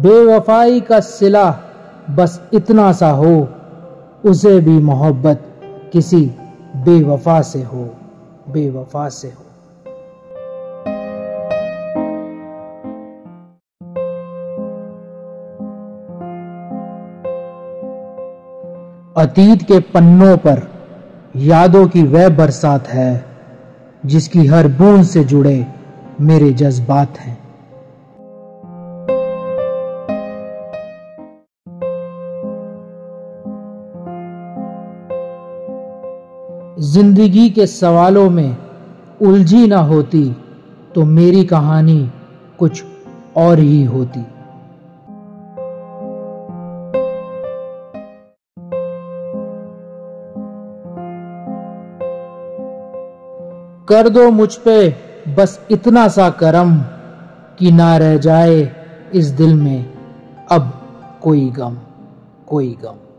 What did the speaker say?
बेवफाई का सिला बस इतना सा हो, उसे भी मोहब्बत किसी बेवफा से हो, बेवफा से हो। अतीत के पन्नों पर यादों की वह बरसात है, जिसकी हर बूंद से जुड़े मेरे जज्बात हैं। ज़िंदगी के सवालों में उलझी ना होती तो मेरी कहानी कुछ और ही होती। कर दो मुझ पे बस इतना सा करम कि ना रह जाए इस दिल में अब कोई गम कोई गम।